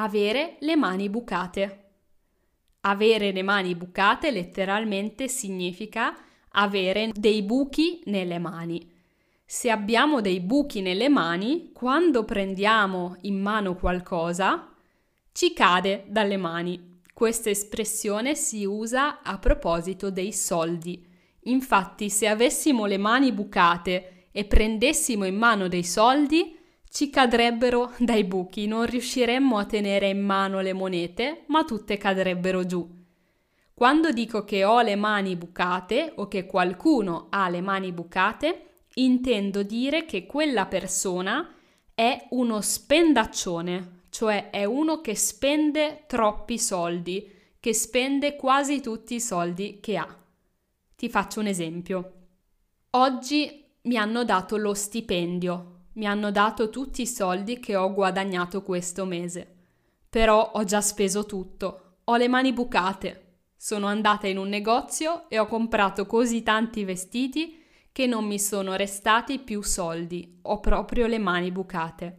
avere le mani bucate. Avere le mani bucate letteralmente significa avere dei buchi nelle mani. Se abbiamo dei buchi nelle mani, quando prendiamo in mano qualcosa, ci cade dalle mani. Questa espressione si usa a proposito dei soldi. Infatti, se avessimo le mani bucate e prendessimo in mano dei soldi, ci cadrebbero dai buchi, non riusciremmo a tenere in mano le monete, ma tutte cadrebbero giù. Quando dico che ho le mani bucate o che qualcuno ha le mani bucate, intendo dire che quella persona è uno spendaccione, cioè è uno che spende troppi soldi, che spende quasi tutti i soldi che ha. Ti faccio un esempio. Oggi mi hanno dato lo stipendio, mi hanno dato tutti i soldi che ho guadagnato questo mese. Però ho già speso tutto, ho le mani bucate. Sono andata in un negozio e ho comprato così tanti vestiti che non mi sono restati più soldi, ho proprio le mani bucate.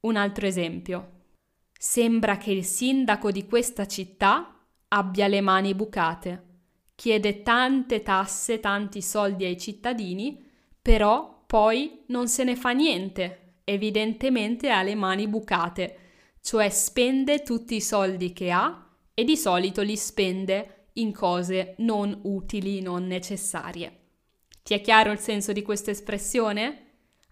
Un altro esempio. Sembra che il sindaco di questa città abbia le mani bucate. Chiede tante tasse, tanti soldi ai cittadini, però poi non se ne fa niente. Evidentemente ha le mani bucate, cioè spende tutti i soldi che ha e di solito li spende in cose non utili, non necessarie. Ti è chiaro il senso di questa espressione?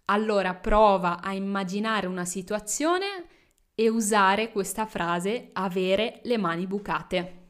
Allora prova a immaginare una situazione e usare questa frase avere le mani bucate.